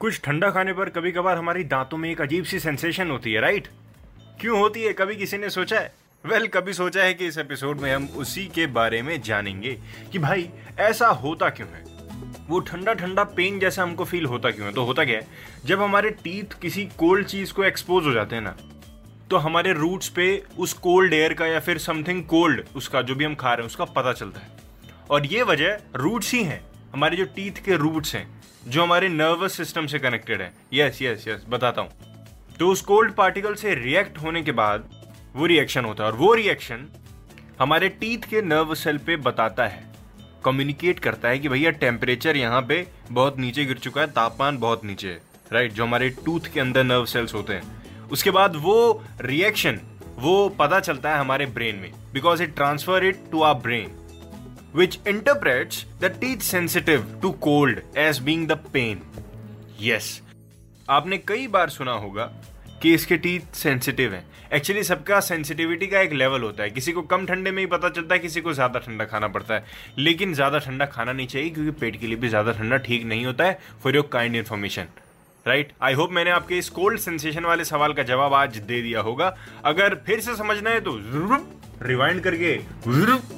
कुछ ठंडा खाने पर कभी कभार हमारी दांतों में एक अजीब सी सेंसेशन होती है राइट क्यों होती है? कभी किसी ने सोचा है? वेल well, कभी सोचा है कि इस एपिसोड में हम उसी के बारे में जानेंगे कि भाई ऐसा होता क्यों है? वो ठंडा ठंडा पेन जैसा हमको फील होता क्यों है? तो होता क्या है? जब हमारे टीथ किसी कोल्ड चीज़ को एक्सपोज हो जाते हैं ना तो हमारे रूट्स पे उस कोल्ड एयर का या फिर समथिंग कोल्ड उसका जो भी हम खा रहे हैं उसका पता चलता है। और ये वजह रूट्स ही हैं। हमारे जो टीथ के रूट्स हैं, जो हमारे नर्वस सिस्टम से कनेक्टेड है। यस यस यस बताता हूँ। तो उस कोल्ड पार्टिकल से रिएक्ट होने के बाद वो रिएक्शन होता है और वो रिएक्शन हमारे टीथ के नर्व सेल पे बताता है। कम्युनिकेट करता है कि भैया टेम्परेचर यहाँ पे बहुत नीचे गिर चुका है, तापमान बहुत नीचे है राइट जो हमारे टूथ के अंदर नर्व सेल्स होते हैं। उसके बाद वो रिएक्शन वो पता चलता है हमारे ब्रेन में because it transfer it to our brain which interprets the teeth sensitive to cold as being the pain. Yes. आपने कई बार सुना होगा कि इसके टीथ सेंसिटिव हैं। एक्चुअली सबका सेंसिटिविटी का एक लेवल होता है। किसी को कम ठंडे में ही पता चलता है, किसी को ज़्यादा ठंडा खाना पड़ता है। लेकिन ज़्यादा ठंडा खाना नहीं चाहिए, क्योंकि पेट के लिए भी ज़्यादा ठंडा ठीक नहीं होता है for your kind information right I hope मैंने आपके इस कोल्ड सेंसेशन वाले सवाल का जवाब आज दे दिया होगा। अगर फिर से समझना है तो रिवाइंड करके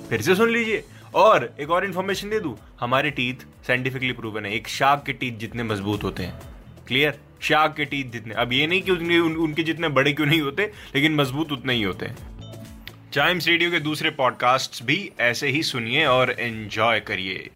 फिर से सुन लीजिए। और एक और इन्फॉर्मेशन दे दू? हमारे टीथ साइंटिफिकली प्रूवन है। एक शार्क के टीथ जितने मज़बूत होते हैं। क्लियर शार्क के टीथ जितने अब ये नहीं कि उनके, उन, उनके जितने बड़े क्यों नहीं होते लेकिन मज़बूत उतने ही होते हैं। चाइम्स रेडियो के दूसरे पॉडकास्ट भी ऐसे ही सुनिए और एंजॉय करिए।